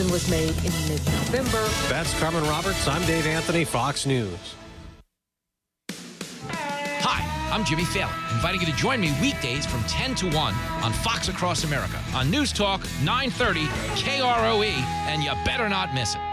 decision was made in mid-November. That's Carmen Roberts. I'm Dave Anthony, Fox News. Hi, I'm Jimmy Failla, inviting you to join me weekdays from 10 to 1 on Fox Across America on News Talk 930 KROE, and you better not miss it.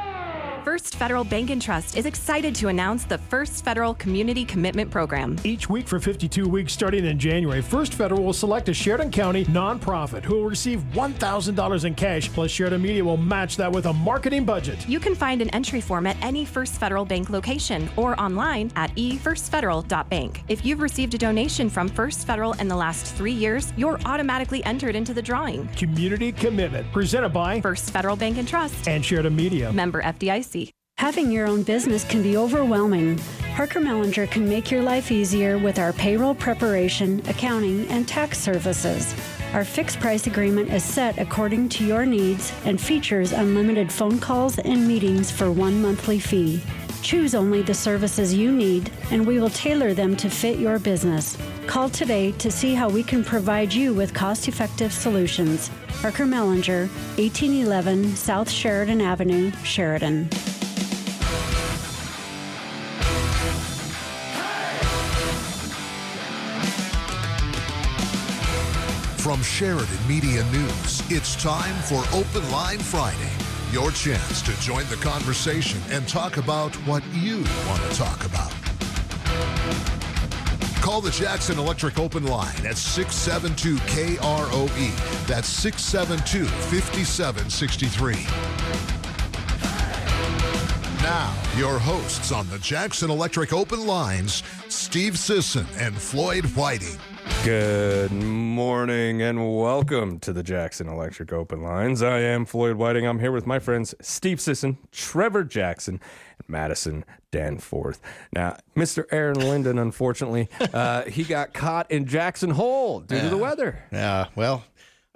First Federal Bank and Trust is excited to announce the First Federal Community Commitment Program. Each week for 52 weeks starting in January, First Federal will select a Sheridan County nonprofit who will receive $1,000 in cash, plus Sheridan Media will match that with a marketing budget. You can find an entry form at any First Federal Bank location or online at efirstfederal.bank. If you've received a donation from First Federal in the last three years, you're automatically entered into the drawing. Community Commitment, presented by First Federal Bank and Trust and Sheridan Media. Member FDIC. Having your own business can be overwhelming. Parker Mellinger can make your life easier with our payroll preparation, accounting, and tax services. Our fixed price agreement is set according to your needs and features unlimited phone calls and meetings for one monthly fee. Choose only the services you need, and we will tailor them to fit your business. Call today to see how we can provide you with cost effective solutions. Parker Mellinger, 1811 South Sheridan Avenue, Sheridan. From Sheridan Media News, it's time for Open Line Friday. Your chance to join the conversation and talk about what you want to talk about. Call the Jackson Electric Open Line at 672 KROE. That's 672 5763. Now, your hosts on the Jackson Electric Open Lines, Steve Sisson and Floyd Whiting. Good morning and welcome to the Jackson Electric Open Lines. I am Floyd Whiting. I'm here with my friends Steve Sisson, Trevor Jackson, and Madison Danforth. Now, Mr. Aaron Linden, unfortunately, uh, he got caught in Jackson Hole due to the weather. Yeah, well,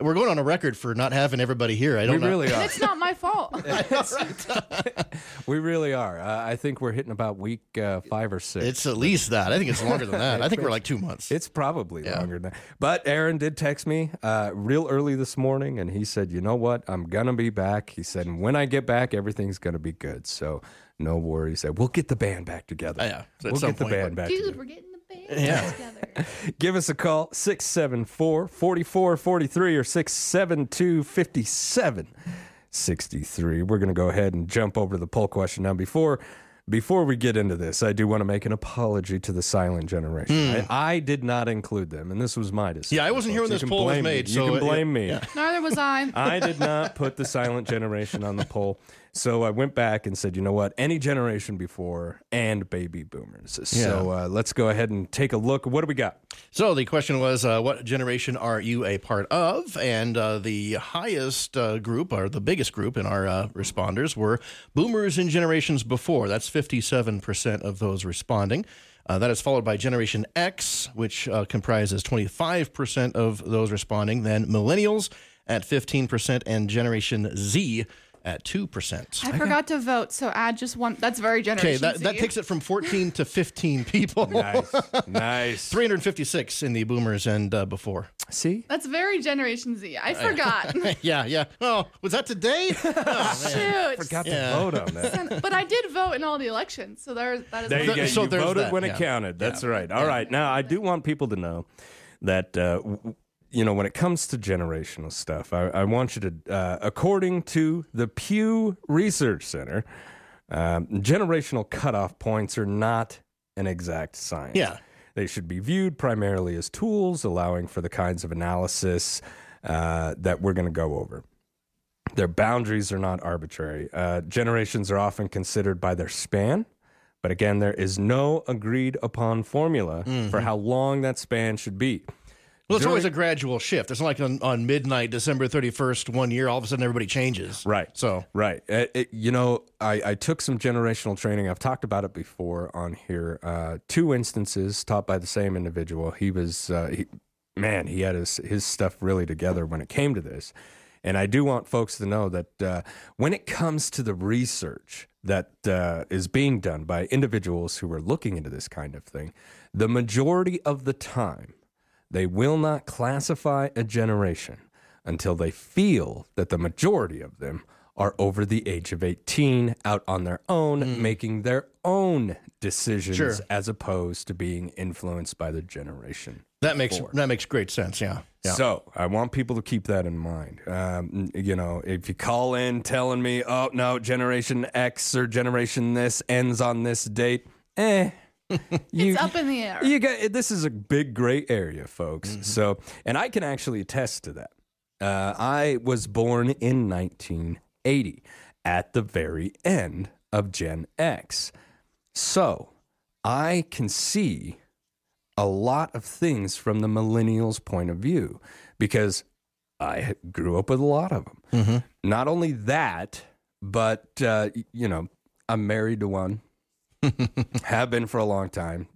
we're going on a record for not having everybody here. I don't know. really are. It's not my fault. We really are. Uh, I think we're hitting about week uh, five or six. It's at least that. I think it's longer than that. I think we're like two months. It's probably longer than that. But Aaron did text me uh, real early this morning, and he said, "You know what? I'm gonna be back." He said, "And "When I get back, everything's gonna be good." So no worries. Said we'll get the band back together. Yeah, so we'll some get the band back. Dude, together. we're getting the band Yeah. together. Give us a call 674 4443 or 672 5763. We're going to go ahead and jump over to the poll question. Now, before. Before we get into this, I do want to make an apology to the silent generation. I, I did not include them, and this was my decision. Yeah, I wasn't here when You this poll was blame me. made, You so can it- blame me. yeah. Neither was I. I did not put the silent generation on the poll. So I went back and said, you know what? Any generation before and baby boomers. So uh, let's go ahead and take a look. What do we got? So the question was, uh, what generation are you a part of? And uh, the highest uh, group, or the biggest group in our uh, responders, were boomers and generations before. That's 57% of those responding. Uh, that is followed by Generation X, which uh, comprises 25% of those responding. Then millennials at 15%, and Generation Z at 2%. I forgot to vote, so add just one. That's very Okay, generous. that, that takes it from 14 to 15 people. Nice. nice. 356 in the boomers and uh, before. See? That's very Generation Z. I forgot. yeah, yeah. Oh, was that today? Shoot. Forgot to Yeah. vote on that. But I did vote in all the elections, so there, that is. There you go. So you voted that, when yeah. it counted. That's right. All right. Now, I do want people to know that, uh, w- you know, when it comes to generational stuff, I, I want you to, uh, according to the Pew Research Center, um, generational cutoff points are not an exact science. Yeah. They should be viewed primarily as tools, allowing for the kinds of analysis uh, that we're going to go over. Their boundaries are not arbitrary. Uh, generations are often considered by their span, but again, there is no agreed upon formula for how long that span should be. Well, it's During- always a gradual shift. It's not like on, on midnight, December 31st, one year, all of a sudden everybody changes. Right. So, Right. Uh, it- you know, I, I took some generational training. I've talked about it before on here. Uh, two instances taught by the same individual. He was, uh, he, man, he had his, his stuff really together when it came to this. And I do want folks to know that uh, when it comes to the research that uh, is being done by individuals who are looking into this kind of thing, the majority of the time, they will not classify a generation until they feel that the majority of them are over the age of 18, out on their own, making their own decisions Sure. as opposed to being influenced by the generation. That makes Four. that makes great sense. Yeah. Yeah. So I want people to keep that in mind. Um, you know, if you call in telling me, "Oh no, Generation X or Generation this ends on this date," eh. You, It's up in the air. You got this is a big gray area, folks. So, and I can actually attest to that. Uh, I was born in 1980, at the very end of Gen X. So, I can see a lot of things from the millennials' point of view because I grew up with a lot of them. Not only that, but uh, you know, I'm married to one. have been for a long time.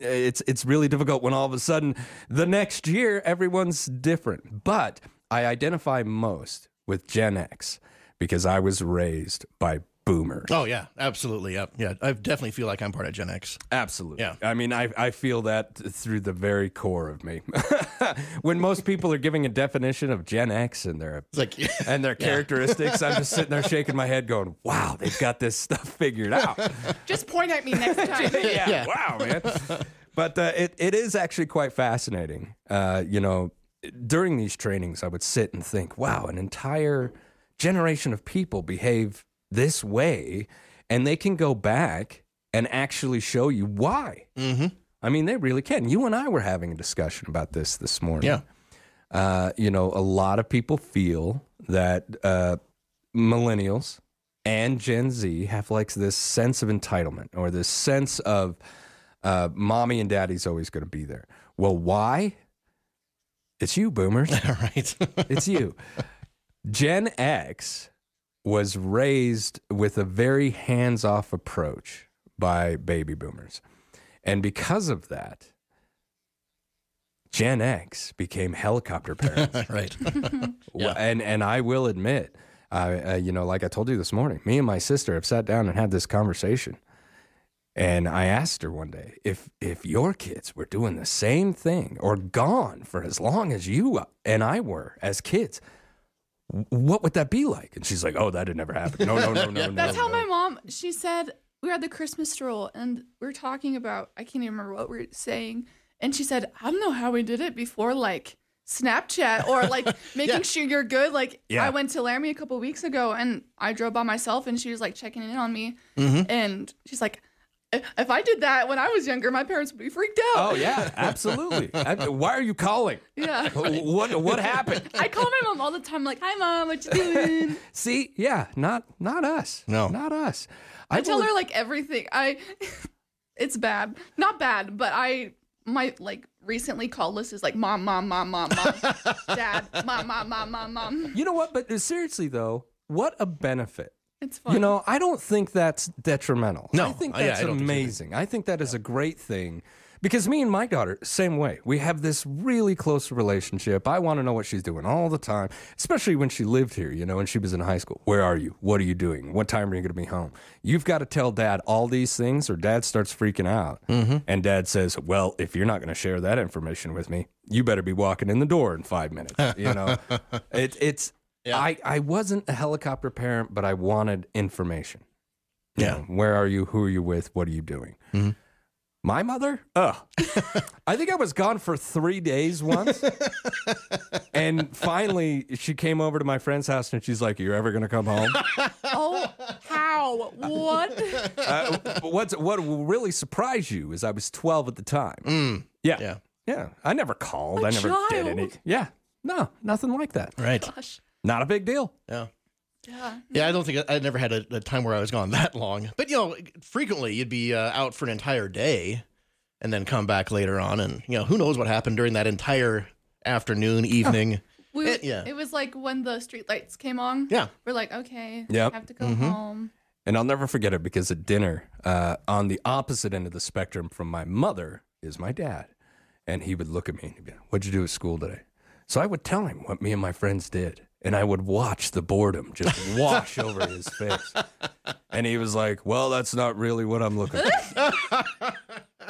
It's it's really difficult when all of a sudden the next year everyone's different. But I identify most with Gen X because I was raised by boomers. Oh yeah, absolutely. Yeah, yeah. I definitely feel like I'm part of Gen X. Absolutely. Yeah. I mean, I, I feel that through the very core of me. when most people are giving a definition of Gen X and their It's like and their characteristics, I'm just sitting there shaking my head, going, "Wow, they've got this stuff figured out." Just point at me next time. yeah, wow, man. But uh, it it is actually quite fascinating. Uh, you know, during these trainings, I would sit and think, "Wow, an entire generation of people behave this way, and they can go back and actually show you why." Mm-hmm. I mean, they really can. You and I were having a discussion about this this morning. Yeah. Uh, you know, a lot of people feel that uh, millennials and Gen Z have like this sense of entitlement or this sense of uh, mommy and daddy's always going to be there. Well, why? It's you, boomers. right. it's you. Gen X was raised with a very hands off approach by baby boomers. And because of that, Gen X became helicopter parents. right. Well, And and I will admit, uh, uh, you know, like I told you this morning, me and my sister have sat down and had this conversation. And I asked her one day if if your kids were doing the same thing or gone for as long as you and I were as kids, w- what would that be like? And she's like, "Oh, that had never happened. No, no, no, no, no." That's how no. my mom. She said we were at the Christmas stroll and we are talking about. I can't even remember what we were saying. And she said, "I don't know how we did it before, like Snapchat or like making Yeah. sure you're good." Like Yeah. I went to Laramie a couple weeks ago and I drove by myself and she was like checking in on me, Mm-hmm. and she's like. "If- If I did that when I was younger, my parents would be freaked out. Oh yeah, absolutely. Why are you calling? yeah. What what happened? I call my mom all the time, like, "Hi, mom, what you doing?" See, yeah, not not us. No. not us. I tell will- her like everything. I it's bad. Not bad, but I my like recently call list is like mom, mom, mom, mom, mom, dad, mom, mom, mom, mom, mom. You know what? But seriously though, what a benefit. It's fun. You know, I don't think that's detrimental. No, I think uh, yeah, that's I don't think amazing. I think that is a great thing because me and my daughter, same way. We have this really close relationship. I want to know what she's doing all the time, especially when she lived here, you know, when she was in high school. Where are you? What are you doing? What time are you going to be home? You've got to tell dad all these things or dad starts freaking out. Mm-hmm. And dad says, Well, if you're not going to share that information with me, you better be walking in the door in five minutes. You know, it, it's. I, I wasn't a helicopter parent, but I wanted information. You Yeah. know, where are you? Who are you with? What are you doing? My mother? Ugh. I think I was gone for three days once. and finally, she came over to my friend's house and she's like, You're ever going to come home? oh, how? What? uh, what's, what will really surprise you is I was 12 at the time. Yeah. Yeah. Yeah. I never called. A I never did child. any. Yeah. No, nothing like that. Right. Gosh. Not a big deal. Yeah. Yeah. Yeah, I don't think I, I never had a, a time where I was gone that long. But you know, frequently you'd be uh, out for an entire day, and then come back later on, and you know, who knows what happened during that entire afternoon, evening. We, It- yeah. It was like when the street lights came on. Yeah. We're like, okay, Yep. have to go home. And I'll never forget it because at dinner, uh, on the opposite end of the spectrum from my mother is my dad. And he would look at me and he'd be like, What'd you do at school today? So I would tell him what me and my friends did. And I would watch the boredom just wash over his face. And he was like, Well, that's not really what I'm looking for.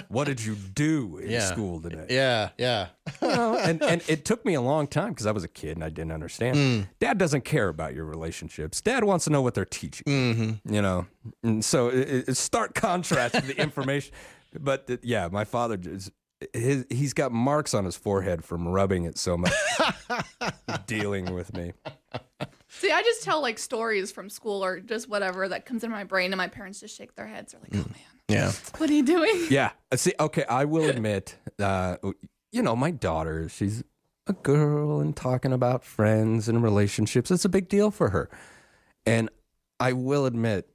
what did you do in Yeah. school today? Yeah, yeah. You know, and, and it took me a long time because I was a kid and I didn't understand. Mm. Dad doesn't care about your relationships. Dad wants to know what they're teaching. Mm-hmm. You know, and so it, it's stark contrast to the information. But uh, yeah, my father just his, he's got marks on his forehead from rubbing it so much, dealing with me. See, I just tell like stories from school or just whatever that comes in my brain, and my parents just shake their heads. They're like, "Oh man, Yeah. what are you doing?" Yeah. Uh, See, okay, I will admit, uh, you know, my daughter, she's a girl and talking about friends and relationships. It's a big deal for her. And I will admit,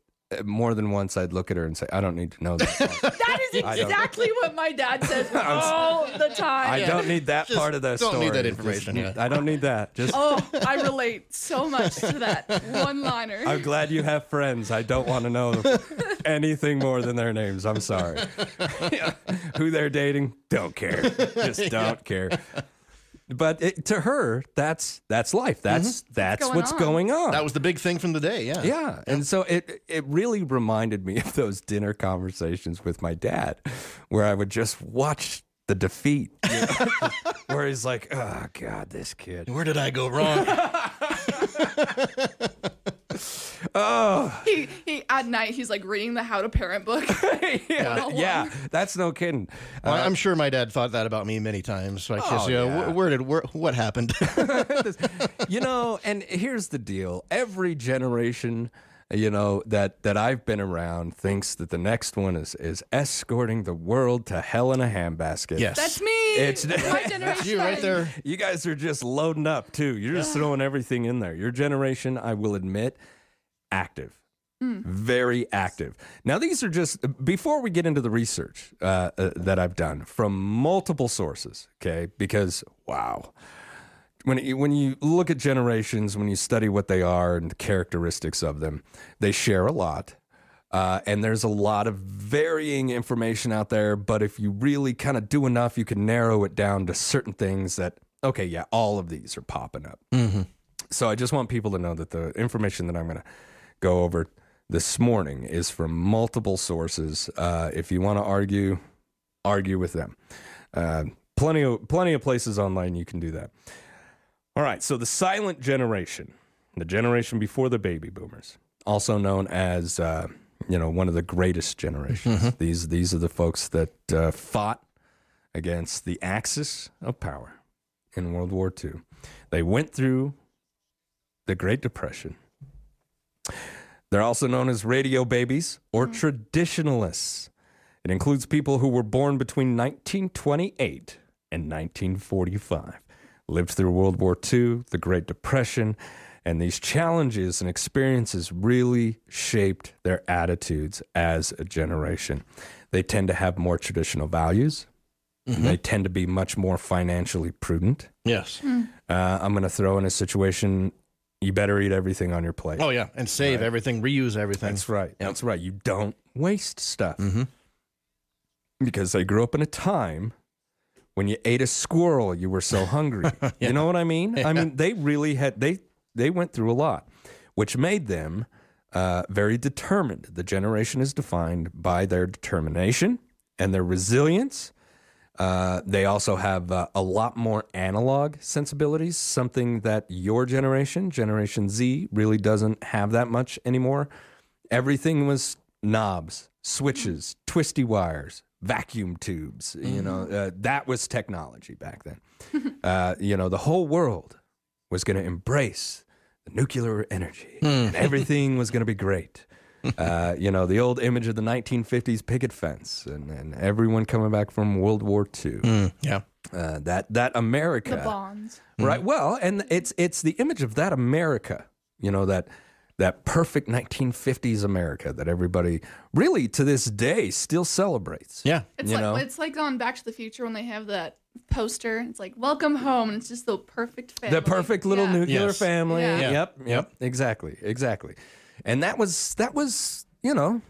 more than once, I'd look at her and say, I don't need to know that. That is exactly what my dad says all the time. I don't need that Just part of the story. I don't need that Just- information, yeah. I don't need that. Just. Oh, I relate so much to that one liner. I'm glad you have friends. I don't want to know anything more than their names. I'm sorry. Yeah. Who they're dating, don't care. Just don't care. But it, to her, that's that's life. Mm-hmm. That's that's going what's on. going on. That was the big thing from the day. Yeah. yeah, and so it it really reminded me of those dinner conversations with my dad, where I would just watch the defeat, you know? where he's like, "Oh God, this kid." Where did I go wrong? Oh, he, he at night he's like reading the How to Parent book. yeah, yeah, that's no kidding. Well, Uh, I'm sure my dad thought that about me many times. Like, just, Oh, you know, yeah. wh- where did where, what happened? you know, and here's the deal: every generation, you know, that that I've been around thinks that the next one is is escorting the world to hell in a handbasket. yes. That's me. It's- my generation. That's you right there. You guys are just loading up too. You're just throwing everything in there. Your generation, I will admit, active. Very active. Now, these are just before we get into the research uh, uh, that I've done from multiple sources. Okay, because wow, when you, when you look at generations, when you study what they are and the characteristics of them, they share a lot. Uh, and there's a lot of varying information out there. But if you really kind of do enough, you can narrow it down to certain things that, okay, yeah, all of these are popping up. So I just want people to know that the information that I'm going to go over this morning is from multiple sources. Uh, if you want to argue, argue with them. Uh, plenty of plenty of places online you can do that. All right, so the silent generation, the generation before the baby boomers, also known as uh, you know one of the greatest generations. These these are the folks that uh, fought against the axis of power in World War II. They went through the Great Depression. They're also known as radio babies or traditionalists. It includes people who were born between 1928 and 1945, lived through World War II, the Great Depression, and these challenges and experiences really shaped their attitudes as a generation. They tend to have more traditional values. They tend to be much more financially prudent. Yes. Hmm. Uh, I'm going to throw in a situation you better eat everything on your plate. Oh yeah, and save everything, reuse everything. That's right. That's right. You don't waste stuff. Because I grew up in a time when you ate a squirrel, you were so hungry. You know what I mean? I mean, they really had they they went through a lot, which made them uh, very determined. The generation is defined by their determination and their resilience. Uh, they also have uh, a lot more analog sensibilities, something that your generation, Generation Z, really doesn't have that much anymore. Everything was knobs, switches, twisty wires, vacuum tubes. You know, uh, that was technology back then. uh, you know, the whole world was going to embrace the nuclear energy, and everything was going to be great. Uh, you know, the old image of the 1950s picket fence and, and everyone coming back from World War II. Yeah. Uh, that that America, the bonds. right? Well, and it's it's the image of that America. You know that that perfect 1950s America that everybody really to this day still celebrates. Yeah. It's You like know? it's like on Back to the Future when they have that poster. It's like "Welcome home," and it's just the perfect family. The perfect little Yeah. nuclear Yes. family. Yeah. Yeah. Yep, yep, exactly, exactly. And that was that was you know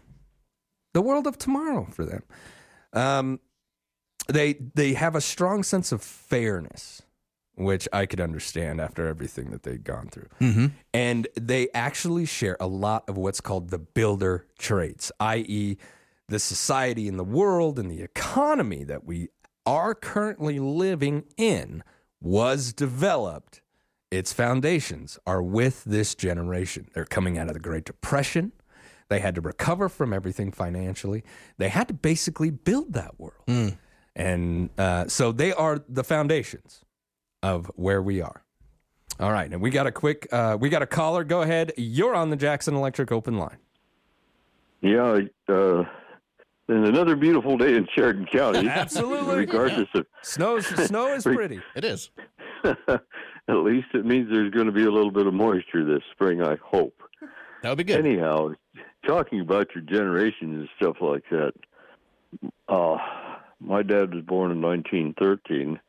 the world of tomorrow for them. Um, they they have a strong sense of fairness, which I could understand after everything that they'd gone through. And they actually share a lot of what's called the builder traits, i.e., the society and the world and the economy that we are currently living in was developed, its foundations are with this generation. They're coming out of the Great Depression. They had to recover from everything financially. They had to basically build that world. And uh, so they are the foundations of where we are. All right. And we got a quick, uh, we got a caller. Go ahead. You're on the Jackson Electric open line. Yeah, uh, and another beautiful day in Sheridan County. Absolutely. Regardless of Snow's, snow is pretty. It is. at least it means there's going to be a little bit of moisture this spring, I hope. That would be good. Anyhow, talking about your generation and stuff like that. Uh, my dad was born in 1913.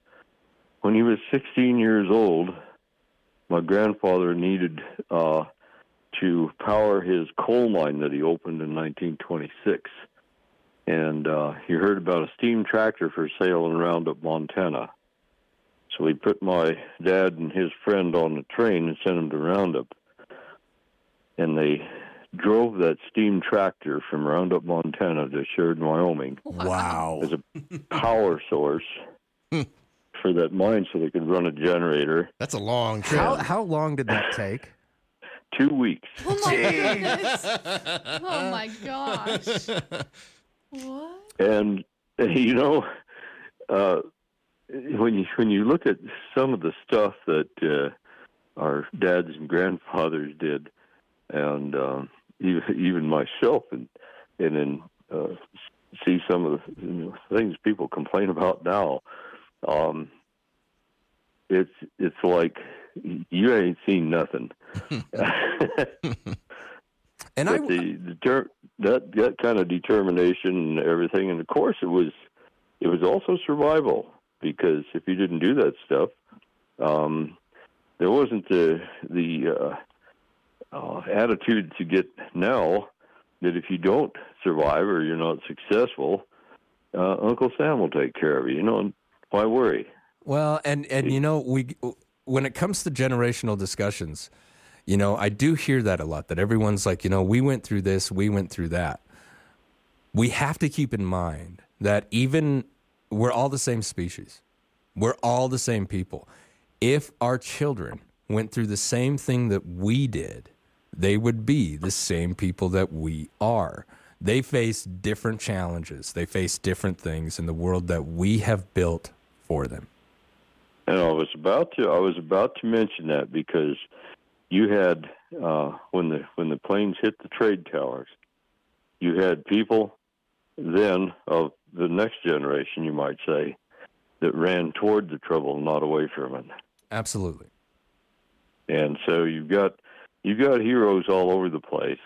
When he was 16 years old, my grandfather needed uh, to power his coal mine that he opened in 1926. And uh, he heard about a steam tractor for sale in Roundup, Montana. So he put my dad and his friend on the train and sent him to Roundup. And they drove that steam tractor from Roundup, Montana to Sheridan, Wyoming Wow. as a power source for that mine so they could run a generator. That's a long trip. How, how long did that take? Two weeks. Oh my goodness. Oh my gosh. What? And you know, uh, when you when you look at some of the stuff that uh, our dads and grandfathers did, and um, even, even myself, and and then uh, see some of the you know, things people complain about now, um, it's it's like you ain't seen nothing. And I, the, the ter- that that kind of determination and everything, and of course it was it was also survival because if you didn't do that stuff, um, there wasn't the the uh, uh, attitude to get now that if you don't survive or you're not successful, uh, Uncle Sam will take care of you. You know, why worry? Well, and and you know, we when it comes to generational discussions, you know, I do hear that a lot. That everyone's like, you know, we went through this, we went through that. We have to keep in mind that even we're all the same species. We're all the same people. If our children went through the same thing that we did, they would be the same people that we are. They face different challenges. They face different things in the world that we have built for them. And I was about to I was about to mention that because you had uh, when the when the planes hit the trade towers, you had people then of the next generation, you might say, that ran toward the trouble, not away from it. Absolutely. And so you've got you've got heroes all over the place,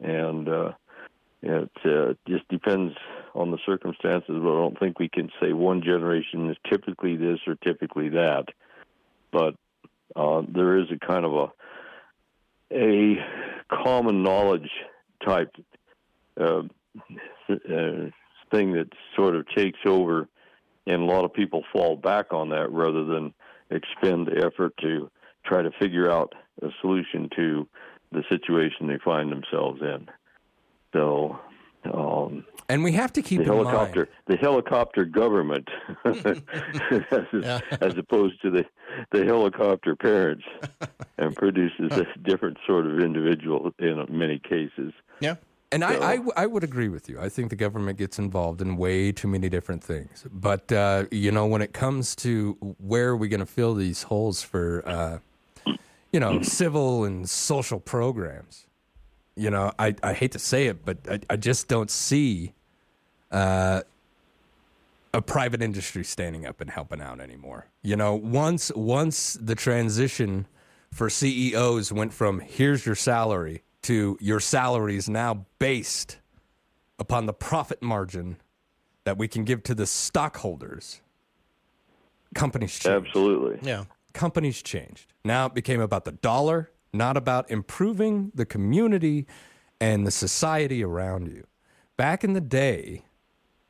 and uh, it uh, just depends on the circumstances. But I don't think we can say one generation is typically this or typically that. But uh, there is a kind of a a common knowledge type uh, uh, thing that sort of takes over, and a lot of people fall back on that rather than expend the effort to try to figure out a solution to the situation they find themselves in. So, um, And we have to keep the in helicopter, mind. the helicopter government, as, as opposed to the the helicopter parents, and produces a different sort of individual in many cases. Yeah. And So- I, I, I would agree with you. I think the government gets involved in way too many different things. But, uh, you know, when it comes to where are we going to fill these holes for, uh, you know, civil and social programs, you know, I, I hate to say it, but I, I just don't see uh, a private industry standing up and helping out anymore. You know, once once the transition for CEOs went from here's your salary to your salary is now based upon the profit margin that we can give to the stockholders. Companies changed. Absolutely. Yeah. Companies changed. Now it became about the dollar, not about improving the community and the society around you. Back in the day,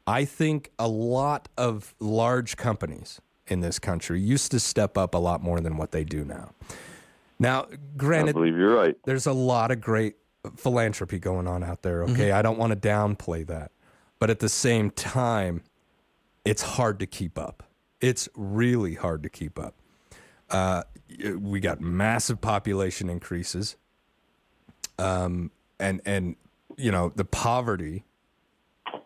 I think a lot of large companies in this country used to step up a lot more than what they do now. Now, I granted, believe you're right. there's a lot of great philanthropy going on out there, okay? I don't want to downplay that. but at the same time, it's hard to keep up. It's really hard to keep up. Uh, we got massive population increases, um, and and you know the poverty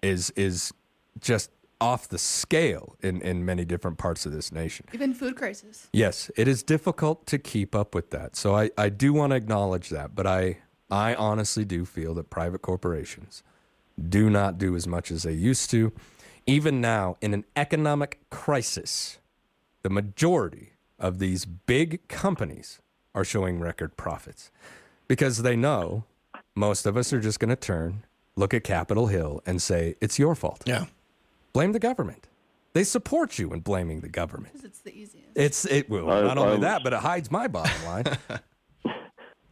is is just off the scale in in many different parts of this nation. Even food crisis. Yes, it is difficult to keep up with that. So I, I do want to acknowledge that, but I I honestly do feel that private corporations do not do as much as they used to. Even now, in an economic crisis, the majority of these big companies are showing record profits because they know most of us are just going to turn, look at Capitol Hill, and say, it's your fault. Yeah. Blame the government. They support you in blaming the government. Because it's the easiest. It's it well, I- not only was- that, but it hides my bottom line.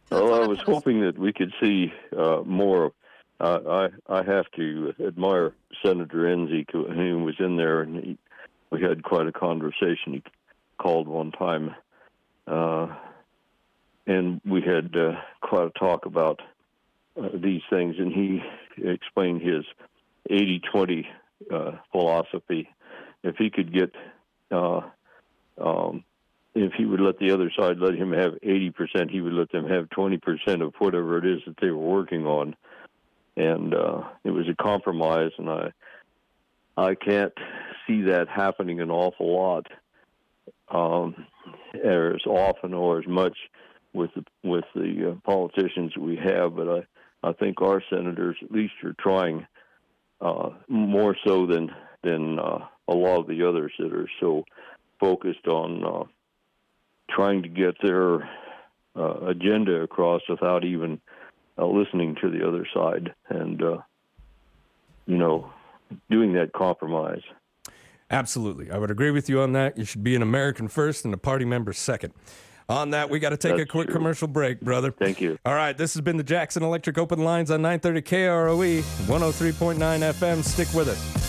Well, I was hoping that we could see uh, more. Uh, I I have to admire Senator Enzi, who who was in there, and he, we had quite a conversation. He called one time, uh, and we had uh, quite a talk about uh, these things, and he explained his 80-20 uh, philosophy. If he could get uh, um, if he would let the other side let him have 80%, he would let them have 20% of whatever it is that they were working on. And uh, it was a compromise, and I I can't see that happening an awful lot, um, as often or as much with the, with the uh, politicians we have. But I I think our senators at least are trying uh, more so than than uh, a lot of the others that are so focused on. Uh, trying to get their uh, agenda across without even uh, listening to the other side and uh, you know doing that compromise Absolutely. I would agree with you on that. You should be an American first and a party member second. On that, we got to take a quick true. commercial break, brother. Thank you. All right, this has been the Jackson Electric Open Lines on 930 KROE, 103.9 FM. Stick with us.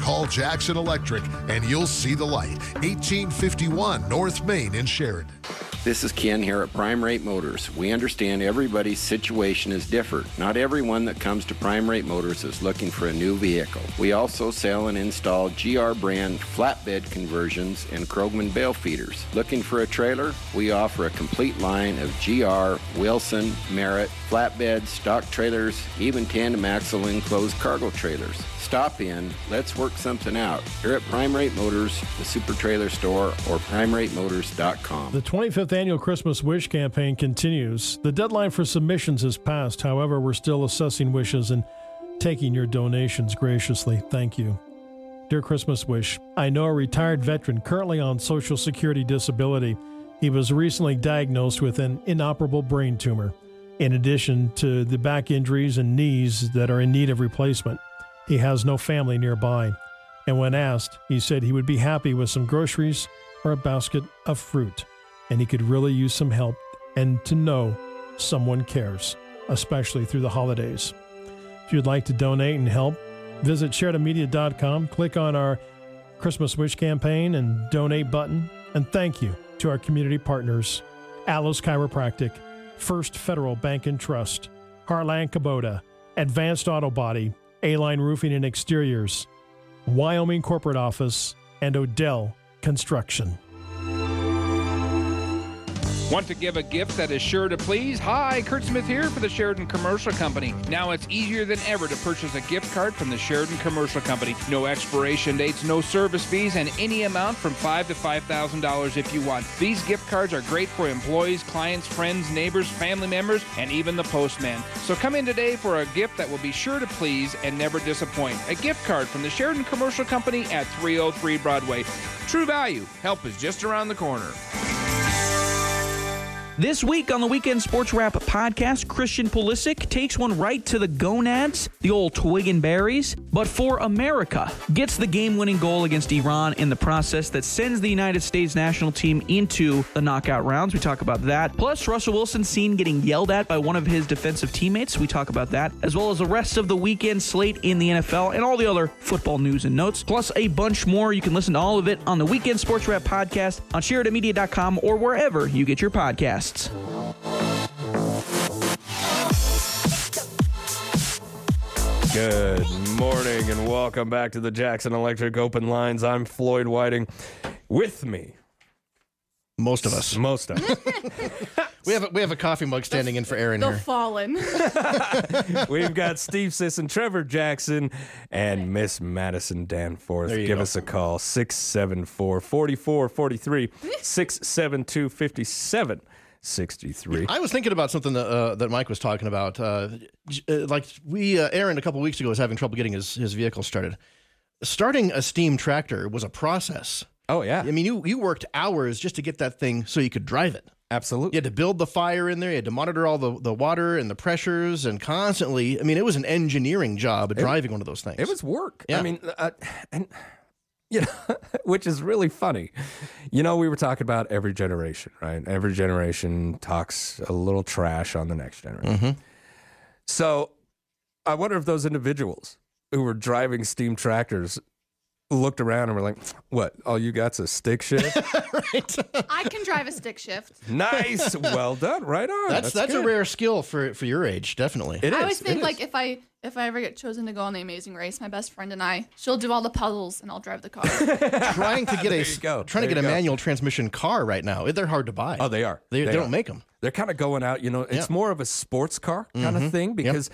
Call Jackson Electric and you'll see the light. 1851 North Main in Sheridan. This is Ken here at Prime Rate Motors. We understand everybody's situation is different. Not everyone that comes to Prime Rate Motors is looking for a new vehicle. We also sell and install GR brand flatbed conversions and Krogman bale feeders. Looking for a trailer? We offer a complete line of GR, Wilson, Merritt, flatbeds, stock trailers, even tandem axle enclosed cargo trailers. Stop in, let's work something out. Here at Prime Rate Motors, the Super Trailer Store, or primeratemotors.com. The 25th annual Christmas Wish campaign continues. The deadline for submissions has passed. However, we're still assessing wishes and taking your donations graciously. Thank you. Dear Christmas Wish, I know a retired veteran currently on Social Security disability. He was recently diagnosed with an inoperable brain tumor, in addition to the back injuries and knees that are in need of replacement. He has no family nearby. And when asked, he said he would be happy with some groceries or a basket of fruit. And he could really use some help and to know someone cares, especially through the holidays. If you'd like to donate and help, visit SheridanMedia.com, click on our Christmas Wish campaign and donate button. And thank you to our community partners Allos Chiropractic, First Federal Bank and Trust, Heartland Kubota, Advanced Auto Body, A Line Roofing and Exteriors, Wyoming Corporate Office, and Odell Construction. Want to give a gift that is sure to please? Hi, Kurt Smith here for the Sheridan Commercial Company. Now it's easier than ever to purchase a gift card from the Sheridan Commercial Company. No expiration dates, no service fees, and any amount from five to five thousand dollars if you want. These gift cards are great for employees, clients, friends, neighbors, family members, and even the postman. So come in today for a gift that will be sure to please and never disappoint. A gift card from the Sheridan Commercial Company at 303 Broadway. True value. Help is just around the corner. This week on the Weekend Sports Wrap podcast, Christian Pulisic takes one right to the gonads, the old twig and berries, but for America, gets the game winning goal against Iran in the process that sends the United States national team into the knockout rounds. We talk about that. Plus, Russell Wilson seen getting yelled at by one of his defensive teammates. We talk about that, as well as the rest of the weekend slate in the NFL and all the other football news and notes, plus a bunch more. You can listen to all of it on the Weekend Sports Wrap podcast on SheridanMedia.com or wherever you get your podcasts. Good morning and welcome back to the Jackson Electric Open Lines. I'm Floyd Whiting. With me, Most of us. most of us, We have a, we have a coffee mug standing in for Aaron The here. fallen. we've got Steve Sisson, Trevor Jackson, and Miss Madison Danforth. There you Give go. us a call 674 4443 672 5763. I was thinking about something that uh, that Mike was talking about. Uh, uh, like we, uh, Aaron, a couple weeks ago was having trouble getting his his vehicle started. Starting a steam tractor was a process. Oh, yeah. I mean, you you worked hours just to get that thing so you could drive it. Absolutely. You had to build the fire in there. You had to monitor all the, the water and the pressures and constantly. I mean, it was an engineering job driving one of those things. It was work. Yeah. I mean, uh, and you know, which is really funny. You know, we were talking about every generation, right? Every generation talks a little trash on the next generation. Mm-hmm. So, I wonder if those individuals who were driving steam tractors looked around and were like, "What? All you got's a stick shift? I can drive a stick shift. nice, well done, right on. That's that's, a rare skill for for your age, definitely. It I is, always it think is. like if I if I ever get chosen to go on the Amazing Race, my best friend and I, she'll do all the puzzles and I'll drive the car. trying to get a you go. trying to get a go. manual transmission car right now. They're hard to buy. Oh, they are. They, they, They don't make them. they're kind of going out, you know, it's Yeah. more of a sports car kind Mhm. of thing Yep. because,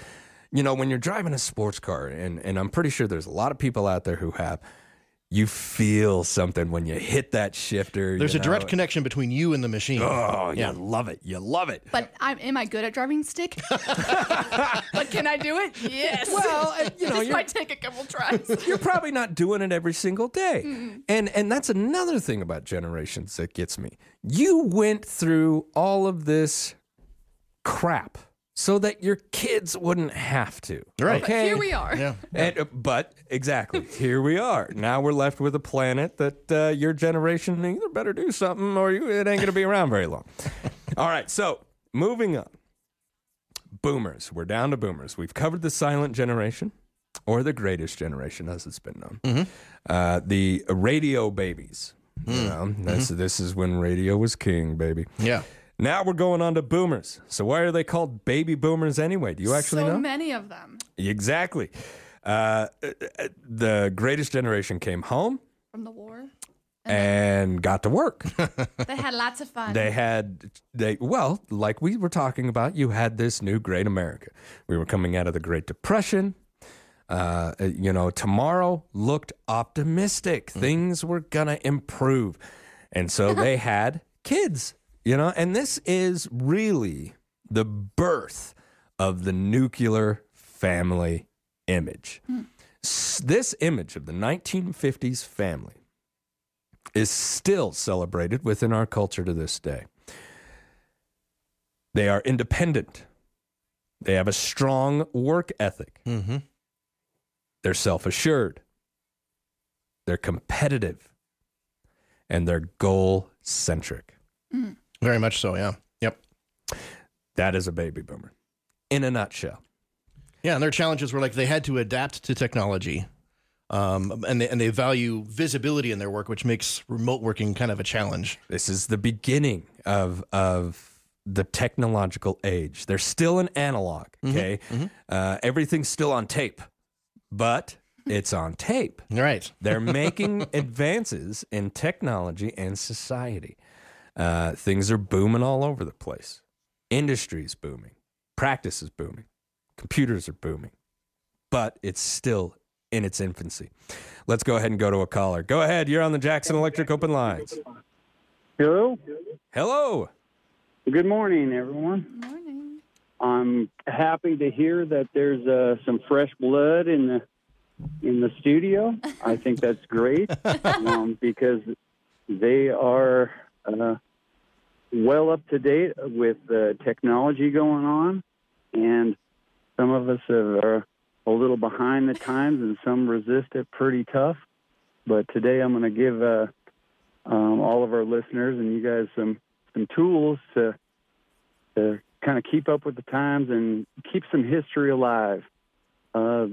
you know, when you're driving a sports car, and, and I'm pretty sure there's a lot of people out there who have, you feel something when you hit that shifter. There's you a direct connection between you and the machine. Oh, yeah. you love it. You love it. But I'm, am I good at driving stick? but can I do it? Yes. Well, uh, you know, this you're- might take a couple tries. You're probably not doing it every single day. And and that's another thing about generations that gets me. You went through all of this crap so that your kids wouldn't have to. Right. Okay. Here we are. Yeah. And, uh, but exactly, here we are. Now we're left with a planet that uh, your generation either better do something or you, it ain't going to be around very long. All right, so moving on. Boomers. We're down to boomers. We've covered the silent generation, or the greatest generation, as it's been known. Uh, the radio babies. You know, this, this is when radio was king, baby. Yeah. Now we're going on to boomers. So why are they called baby boomers anyway? Do you actually so know? many of them Exactly. Uh, uh, the greatest generation came home from the war. and got to work. They had lots of fun. they had they well, like we were talking about, you had this new great America. We were coming out of the Great Depression. Uh, you know, tomorrow looked optimistic. Things were gonna improve, and so they had kids. You know, and this is really the birth of the nuclear family image. S- This image of the 1950s family is still celebrated within our culture to this day. They are independent. They have a strong work ethic. Mm-hmm. They're self assured. They're competitive. And they're goal centric. Very much so. Yeah. Yep. That is a baby boomer in a nutshell. Yeah, and their challenges were like they had to adapt to technology, um, and they and they value visibility in their work, which makes remote working kind of a challenge. This is the beginning of of the technological age. They're still an analog. Okay, Uh, everything's still on tape, but it's on tape. Right. They're making advances in technology and society. Uh, things are booming all over the place. Industry's booming. Practice is booming. Computers are booming. But it's still in its infancy. Let's go ahead and go to a caller. Go ahead. You're on the Jackson Electric Open Lines. Hello. Hello. Good morning, everyone. Good Morning. I'm happy to hear that there's uh, some fresh blood in the in the studio. I think that's great um, because they are uh, well up to date with the technology going on, and some of us are a little behind the times, and some resist it pretty tough. But today, I'm going to give uh, um, all of our listeners and you guys some some tools to to kind of keep up with the times and keep some history alive. Uh,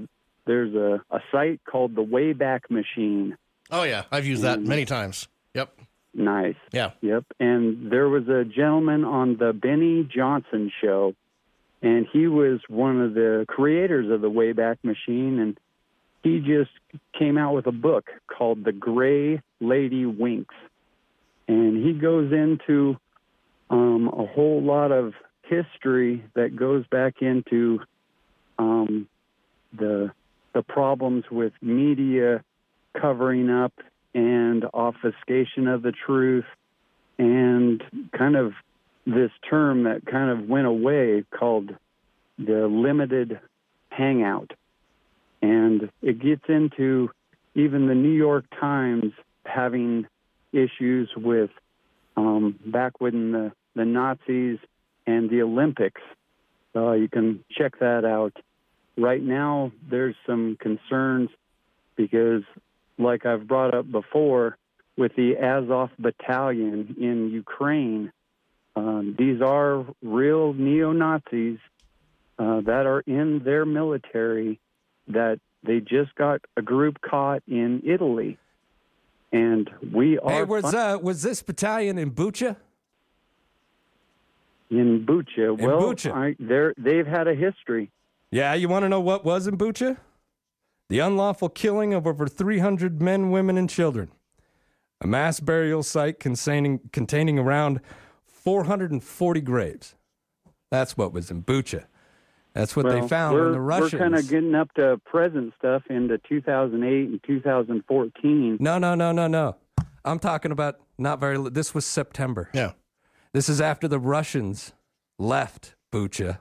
there's a, a site called the Wayback Machine. Oh yeah, I've used that many times. Yep. Nice. Yeah. Yep. And there was a gentleman on the Benny Johnson show, and he was one of the creators of the Wayback Machine, and he just came out with a book called The Gray Lady Winks. And he goes into um, a whole lot of history that goes back into um, the the problems with media covering up and obfuscation of the truth, and kind of this term that kind of went away called the limited hangout. And it gets into even the New York Times having issues with um, back when the, the Nazis and the Olympics. Uh, you can check that out. Right now, there's some concerns because, like I've brought up before, with the Azov battalion in Ukraine, um, these are real neo Nazis uh, that are in their military that they just got a group caught in Italy. And we are Hey, was uh, was this battalion in Bucha? in Bucha. In well, Bucha. I, they're, they've had a history. Yeah, you want to know what was in Bucha? The unlawful killing of over 300 men, women, and children. A mass burial site containing, containing around 440 graves. That's what was in Bucha. That's what Well, they found we're, the Russians. We're kind of getting up to present stuff into 2008 and 2014. No, no, no, no, no. I'm talking about not very. This was September. Yeah. This is after the Russians left Bucha.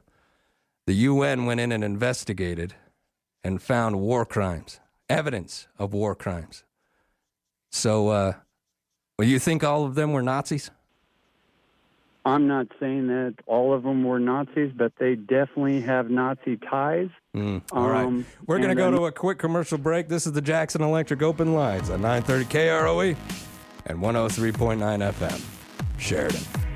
The UN went in and investigated and found war crimes, evidence of war crimes. So, uh, well, you think all of them were Nazis? I'm not saying that all of them were Nazis, but they definitely have Nazi ties. Mm, all right. Um, We're going to go to a quick commercial break. This is the Jackson Electric Open Lines on 930 KROE and 103.9 FM. Sheridan.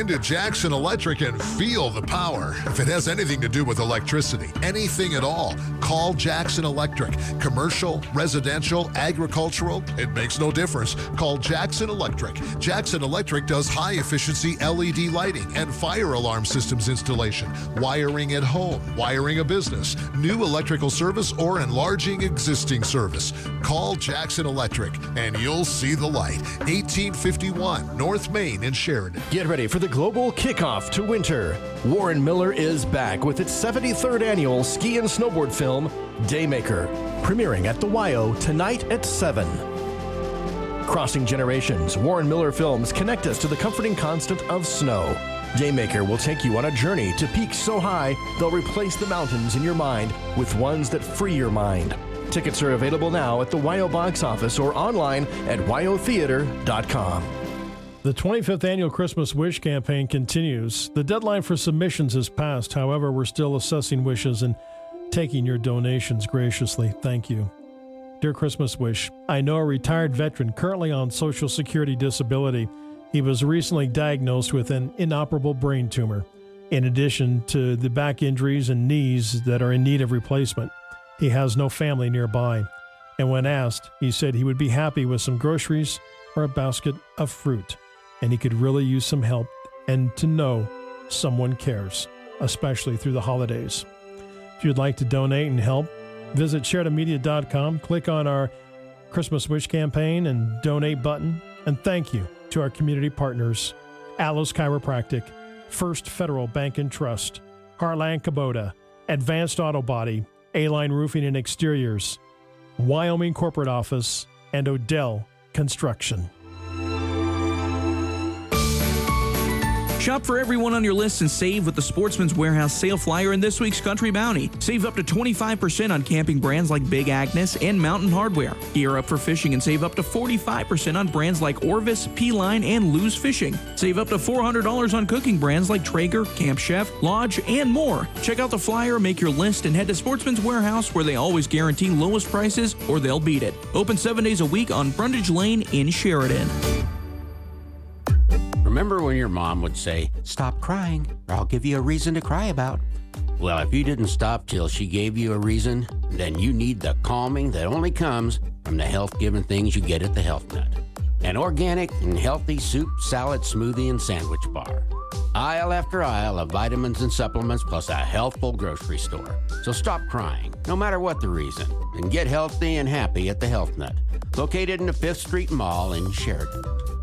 Into Jackson Electric and feel the power. If it has anything to do with electricity, anything at all, call Jackson Electric. Commercial, residential, agricultural, it makes no difference. Call Jackson Electric. Jackson Electric does high efficiency LED lighting and fire alarm systems installation, wiring at home, wiring a business, new electrical service, or enlarging existing service. Call Jackson Electric and you'll see the light. 1851 North Main in Sheridan. Get ready for the global kickoff to winter. Warren Miller is back with its 73rd annual ski and snowboard film, Daymaker, premiering at the WYO tonight at 7. Crossing generations, Warren Miller films connect us to the comforting constant of snow. Daymaker will take you on a journey to peaks so high they'll replace the mountains in your mind with ones that free your mind. Tickets are available now at the WYO box office or online at wyotheater.com. The 25th annual Christmas Wish campaign continues. The deadline for submissions has passed. However, we're still assessing wishes and taking your donations graciously. Thank you. Dear Christmas Wish, I know a retired veteran currently on Social Security disability. He was recently diagnosed with an inoperable brain tumor, in addition to the back injuries and knees that are in need of replacement. He has no family nearby. And when asked, he said he would be happy with some groceries or a basket of fruit. And he could really use some help and to know someone cares, especially through the holidays. If you'd like to donate and help, visit SheridanMedia.com, click on our Christmas Wish campaign and donate button. And thank you to our community partners Allos Chiropractic, First Federal Bank and Trust, Harlan Kubota, Advanced Auto Body, A Line Roofing and Exteriors, Wyoming Corporate Office, and Odell Construction. Shop for everyone on your list and save with the Sportsman's Warehouse sale flyer in this week's Country Bounty. Save up to 25% on camping brands like Big Agnes and Mountain Hardwear. Gear up for fishing and save up to 45% on brands like Orvis, P-Line, and Lew's Fishing. Save up to $400 on cooking brands like Traeger, Camp Chef, Lodge, and more. Check out the flyer, make your list, and head to Sportsman's Warehouse where they always guarantee lowest prices or they'll beat it. Open seven days a week on Brundage Lane in Sheridan. Remember when your mom would say, Stop crying, or I'll give you a reason to cry about? Well, if you didn't stop till she gave you a reason, then you need the calming that only comes from the health giving things you get at the Health Nut an organic and healthy soup, salad, smoothie, and sandwich bar. Aisle after aisle of vitamins and supplements, plus a healthful grocery store. So stop crying, no matter what the reason, and get healthy and happy at the Health Nut, located in the Fifth Street Mall in Sheridan.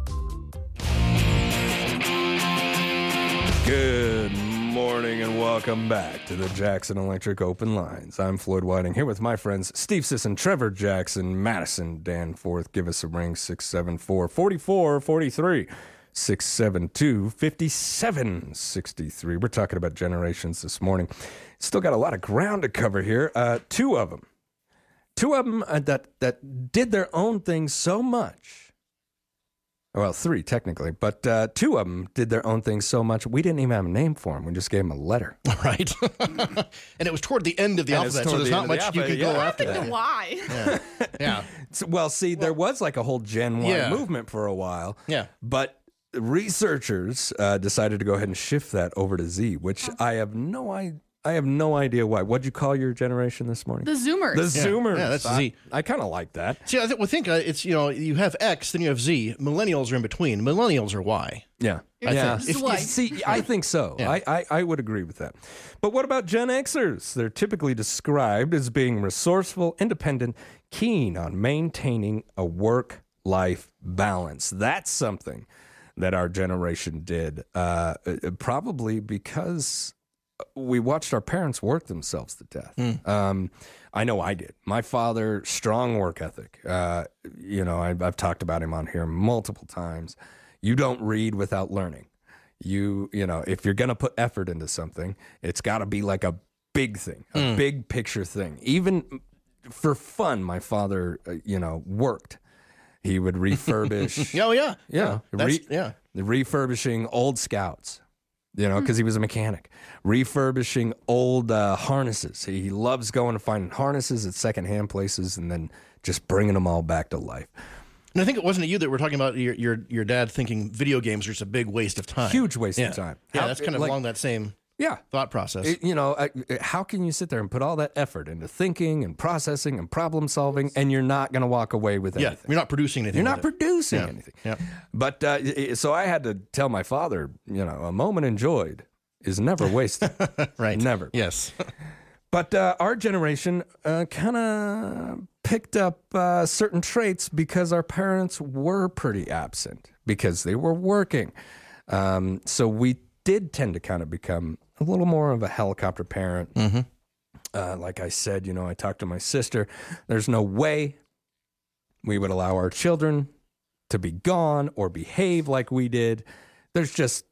Good morning and welcome back to the Jackson Electric Open Lines. I'm Floyd Whiting here with my friends Steve Sisson, Trevor Jackson, Madison Danforth. Give us a ring 674 4443. 672 5763. We're talking about generations this morning. Still got a lot of ground to cover here. Uh, two of them. Two of them uh, that, that did their own thing so much well, three technically, but uh, two of them did their own thing so much we didn't even have a name for them. We just gave them a letter. Right. and it was toward the end of the And alphabet, so there's the not much the you could alphabet, go yeah. after I don't that. know why. Yeah. yeah. So- well, see, there was like a whole Gen Y Yeah. movement for a while. Yeah. But researchers uh, decided to go ahead and shift that over to Z, which I have no I I have no idea why. What'd you call your generation this morning? The Zoomers. The Yeah. Zoomers. Yeah, that's I, Z. I kind of like that. See, I think, well, think uh, it's, you know, you have X, then you have Z. Millennials are in between. Millennials are Y. Yeah. I yeah. think. If- Y. see, I think so. Yeah. I, I, I would agree with that. But what about Gen Xers? They're typically described as being resourceful, independent, keen on maintaining a work life balance. That's something that our generation did, uh, uh, probably because we watched our parents work themselves to death. Um, I know I did. My father, strong work ethic. Uh, you know, I, I've talked about him on here multiple times. You don't read without learning. You, you know, if you're going to put effort into something, it's got to be like a big thing, a big picture thing. Even for fun, my father, uh, you know, worked. He would refurbish. Oh, yeah. Yeah, That's- re- yeah. refurbishing old scouts. You know, because he was a mechanic, refurbishing old uh, harnesses. He, he loves going to find harnesses at secondhand places and then just bringing them all back to life. And I think it wasn't you that were talking about your, your, your dad thinking video games are just a big waste of time. Huge waste yeah. of time. Yeah, How- that's kind of like- along that same Yeah, thought process. It- you know, I, how can you sit there and put all that effort into thinking and processing and problem solving, and you're not going to walk away with yeah, you're not producing anything. You're not producing Yeah. anything. Yeah. But uh, so I had to tell my father, you know, a moment enjoyed is never wasted. Right. Never. Yes. But uh, our generation uh, kind of picked up uh, certain traits because our parents were pretty absent because they were working. Um, so we did tend to kind of become a little more of a helicopter parent. Uh, like I said, you know, I talked to my sister. There's no way we would allow our children to be gone or behave like we did. There's just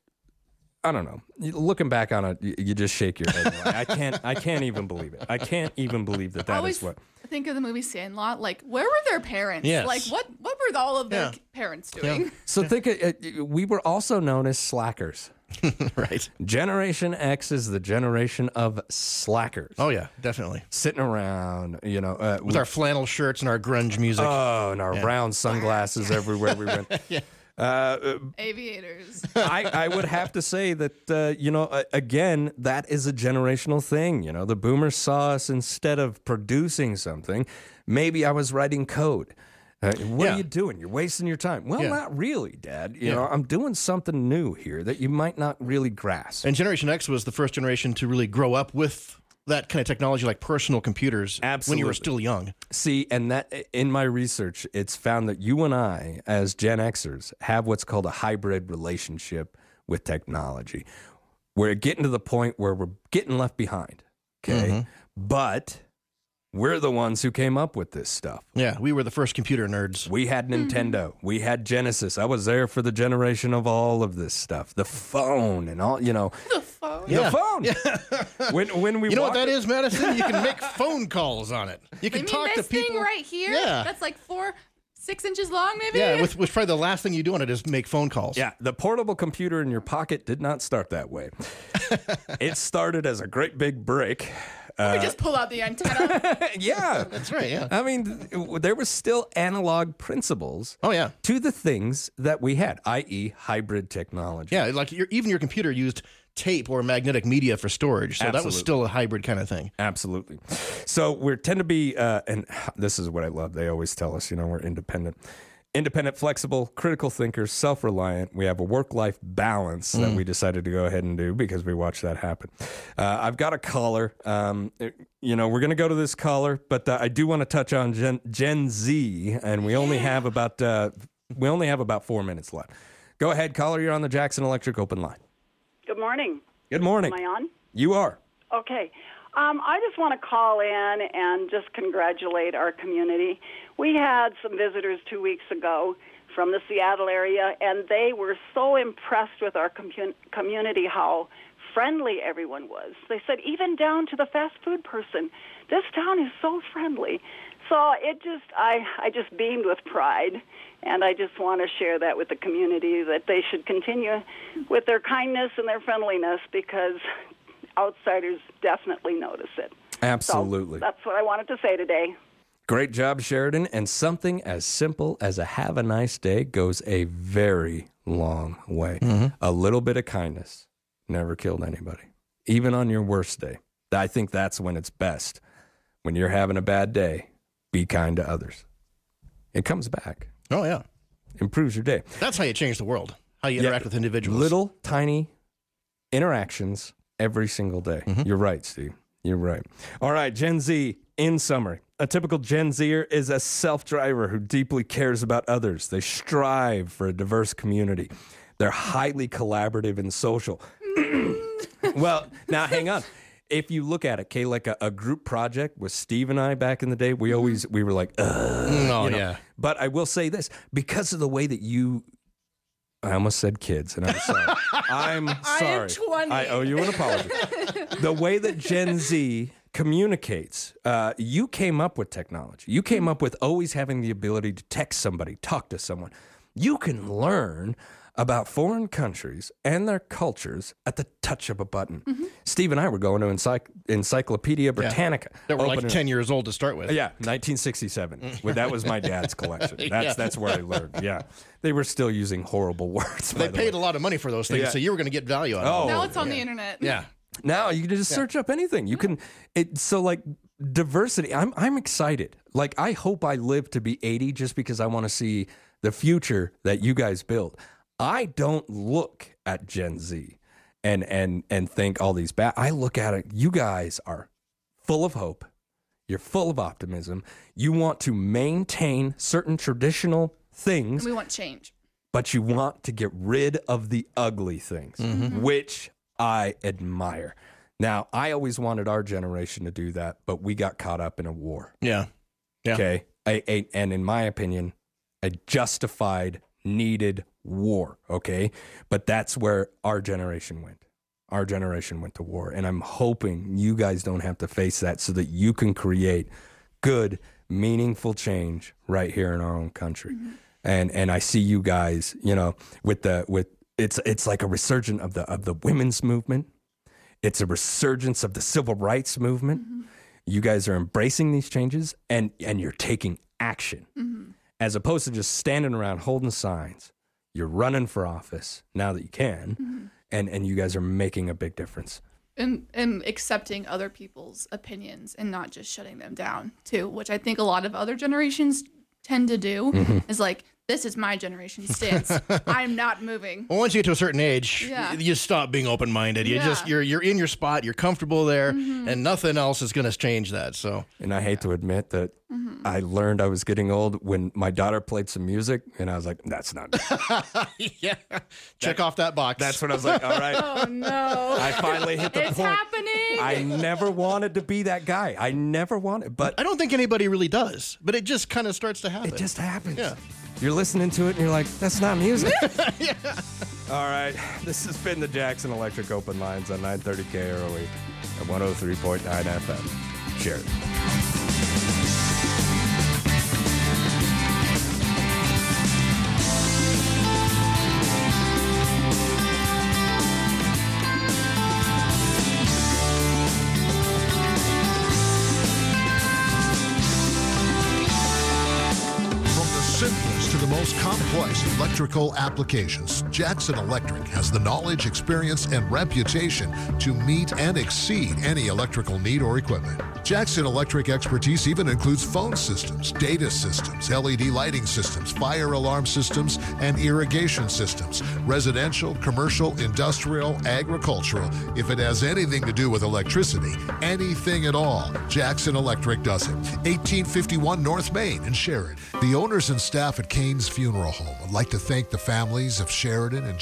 I don't know. Looking back on it, you, you just shake your head. You're like, I can't. I can't even believe it. I can't even believe that I that is what. think of the movie Sandlot. Like, where were their parents? Yes. Like, what what were all of their Yeah. parents doing? So think it, it, we were also known as slackers. right. Generation X is the generation of slackers. Oh yeah, definitely. Sitting around, you know, uh, With our flannel shirts and our grunge music. oh, and our Yeah. brown sunglasses everywhere we went. Yeah. Uh, Aviators. I, I would have to say that uh, you know uh, again that is a generational thing. You know, the boomers saw us instead of producing something. Maybe I was writing code. Uh, what Yeah. are you doing? You're wasting your time. Well, Yeah. not really, Dad. You Yeah. know, I'm doing something new here that you might not really grasp. And Generation X was the first generation to really grow up with that kind of technology, like personal computers, when you were still young. See, and that in my research, it's found that you and I, as Gen Xers, have what's called a hybrid relationship with technology. We're getting to the point where we're getting left behind. Okay. Mhm. But we're the ones who came up with this stuff. Yeah, we were the first computer nerds. We had mm-hmm. Nintendo. We had Genesis. I was there for the generation of all of this stuff. The phone and all, you know. The phone. Yeah. The phone. when when we you know what walked- that is, Madison? You can make phone calls on it. You can You mean talk to this people. thing right here? Yeah. That's like four, six inches long, maybe? Yeah, which, which probably the last thing you do on it is make phone calls. Yeah, the portable computer in your pocket did not start that way. it started as a great big brick. We Uh, just pull out the antenna. yeah, that's right. Yeah, I mean, th- there was still analog principles. Oh yeah, to the things that we had, i.e., hybrid technology. Yeah, like your, even your computer used tape or magnetic media for storage, so that was still a hybrid kind of thing. Absolutely. So we tend to be, uh, and this is what I love. They always tell us, you know, we're independent. Independent, flexible, critical thinkers, self reliant. We have a work life balance that Mm. we decided to go ahead and do because we watched that happen. Uh, I've got a caller. Um, it- you know, we're going to go to this caller, but uh, I do want to touch on Gen, Gen Z, and we only have about uh, we only have about four minutes left. Go ahead, caller. You're on the Jackson Electric open line. Good morning. Good morning. Am I on? You are. Okay. Um, I just want to call in and just congratulate our community. We had some visitors two weeks ago from the Seattle area, and they were so impressed with our commun- community how friendly everyone was. They said, even down to the fast food person, this town is so friendly. So it just, I, I just beamed with pride, and I just want to share that with the community that they should continue with their kindness and their friendliness because outsiders definitely notice it. Absolutely. That's what I wanted to say today. Great job, Sheridan. And something as simple as a have a nice day goes a very long way. Mm-hmm. A little bit of kindness never killed anybody, even on your worst day. I think that's when it's best. When you're having a bad day, be kind to others. It comes back. Oh, yeah. Improves your day. That's how you change the world. How you Yeah, interact with individuals. Little tiny interactions every single day. Mm-hmm. You're right, Steve. You're right. All right, Gen Z, in summary, a typical Gen Zer is a self driver who deeply cares about others. They strive for a diverse community. They're highly collaborative and social. Mm. well, now hang on. If you look at it, Kay, like a, a group project with Steve and I back in the day, we mm-hmm. always we were like, Ugh, Oh, you know. yeah. But I will say this because of the way that you I almost said kids, and I'm sorry. I'm I sorry. am 20. I owe you an apology. the way that Gen Z communicates, uh, you came up with technology. You came up with always having the ability to text somebody, talk to someone. You can learn about foreign countries and their cultures at the touch of a button. Mm-hmm. Steve and I were going to Encyc- Encyclopedia Britannica. That were like 10 years old to start with. yeah, 1967. Mm. Well, that was my dad's collection. That's Yeah. that's where I learned. Yeah, they were still using horrible words. They the paid way. a lot of money for those things, Yeah. so you were going to get value out of Oh, it. now it's on the oh. internet. Yeah. Now you can just search up anything. You can. It so like diversity. I'm I'm excited. Like I hope I live to be 80 just because I want to see the future that you guys build. I don't look at Gen Z and and and think all these bad. I look at it. You guys are full of hope. You're full of optimism. You want to maintain certain traditional things And we want change. but you want to get rid of the ugly things, Mm-hmm. which I admire. Now, I always wanted our generation to do that, but we got caught up in a war. Yeah. Yeah. Okay. A, a, and in my opinion, a justified, needed war. Okay. But that's where our generation went. Our generation went to war. And I'm hoping you guys don't have to face that so that you can create good, meaningful change right here in our own country. Mm-hmm. And and I see you guys, you know, with the with it's it's like a resurgence of the of the women's movement. It's a resurgence of the civil rights movement. Mm-hmm. You guys are embracing these changes and and you're taking action mm-hmm. As opposed to just standing around holding signs. You're running for office now that you can, and and you guys are making a big difference. and and accepting other people's opinions and not just shutting them down too which i think a lot of other generations tend to do Mhm. is like this is my generation stance. I'm not moving. Well, once you get to a certain age, Yeah. you, you stop being open minded. You Yeah. just you're you're in your spot. You're comfortable there, Mhm. and nothing else is going to change that. So, And I hate to admit that Mm-hmm. I learned I was getting old when my daughter played some music, and I was like, "That's not." yeah, check off that box. That's when I was like, "All right." Oh no! I finally hit the point. it's point. happening. I never wanted to be that guy. I never wanted, but I don't think anybody really does. But it just kind of starts to happen. It just happens. Yeah. You're listening to it and you're like, that's not music. yeah. All right. This has been the Jackson Electric Open Lines on 930 KROE at 103.9 FM. Share electrical applications, Jackson Electric has the knowledge, experience, and reputation to meet and exceed any electrical need or equipment. Jackson Electric expertise even includes phone systems, data systems, LED lighting systems, fire alarm systems, and irrigation systems, residential, commercial, industrial, agricultural. If it has anything to do with electricity, anything at all, Jackson Electric does it. 1851 North Main in Sheridan. The owners and staff at Kane's Funeral Home would like to thank the families of Sheridan and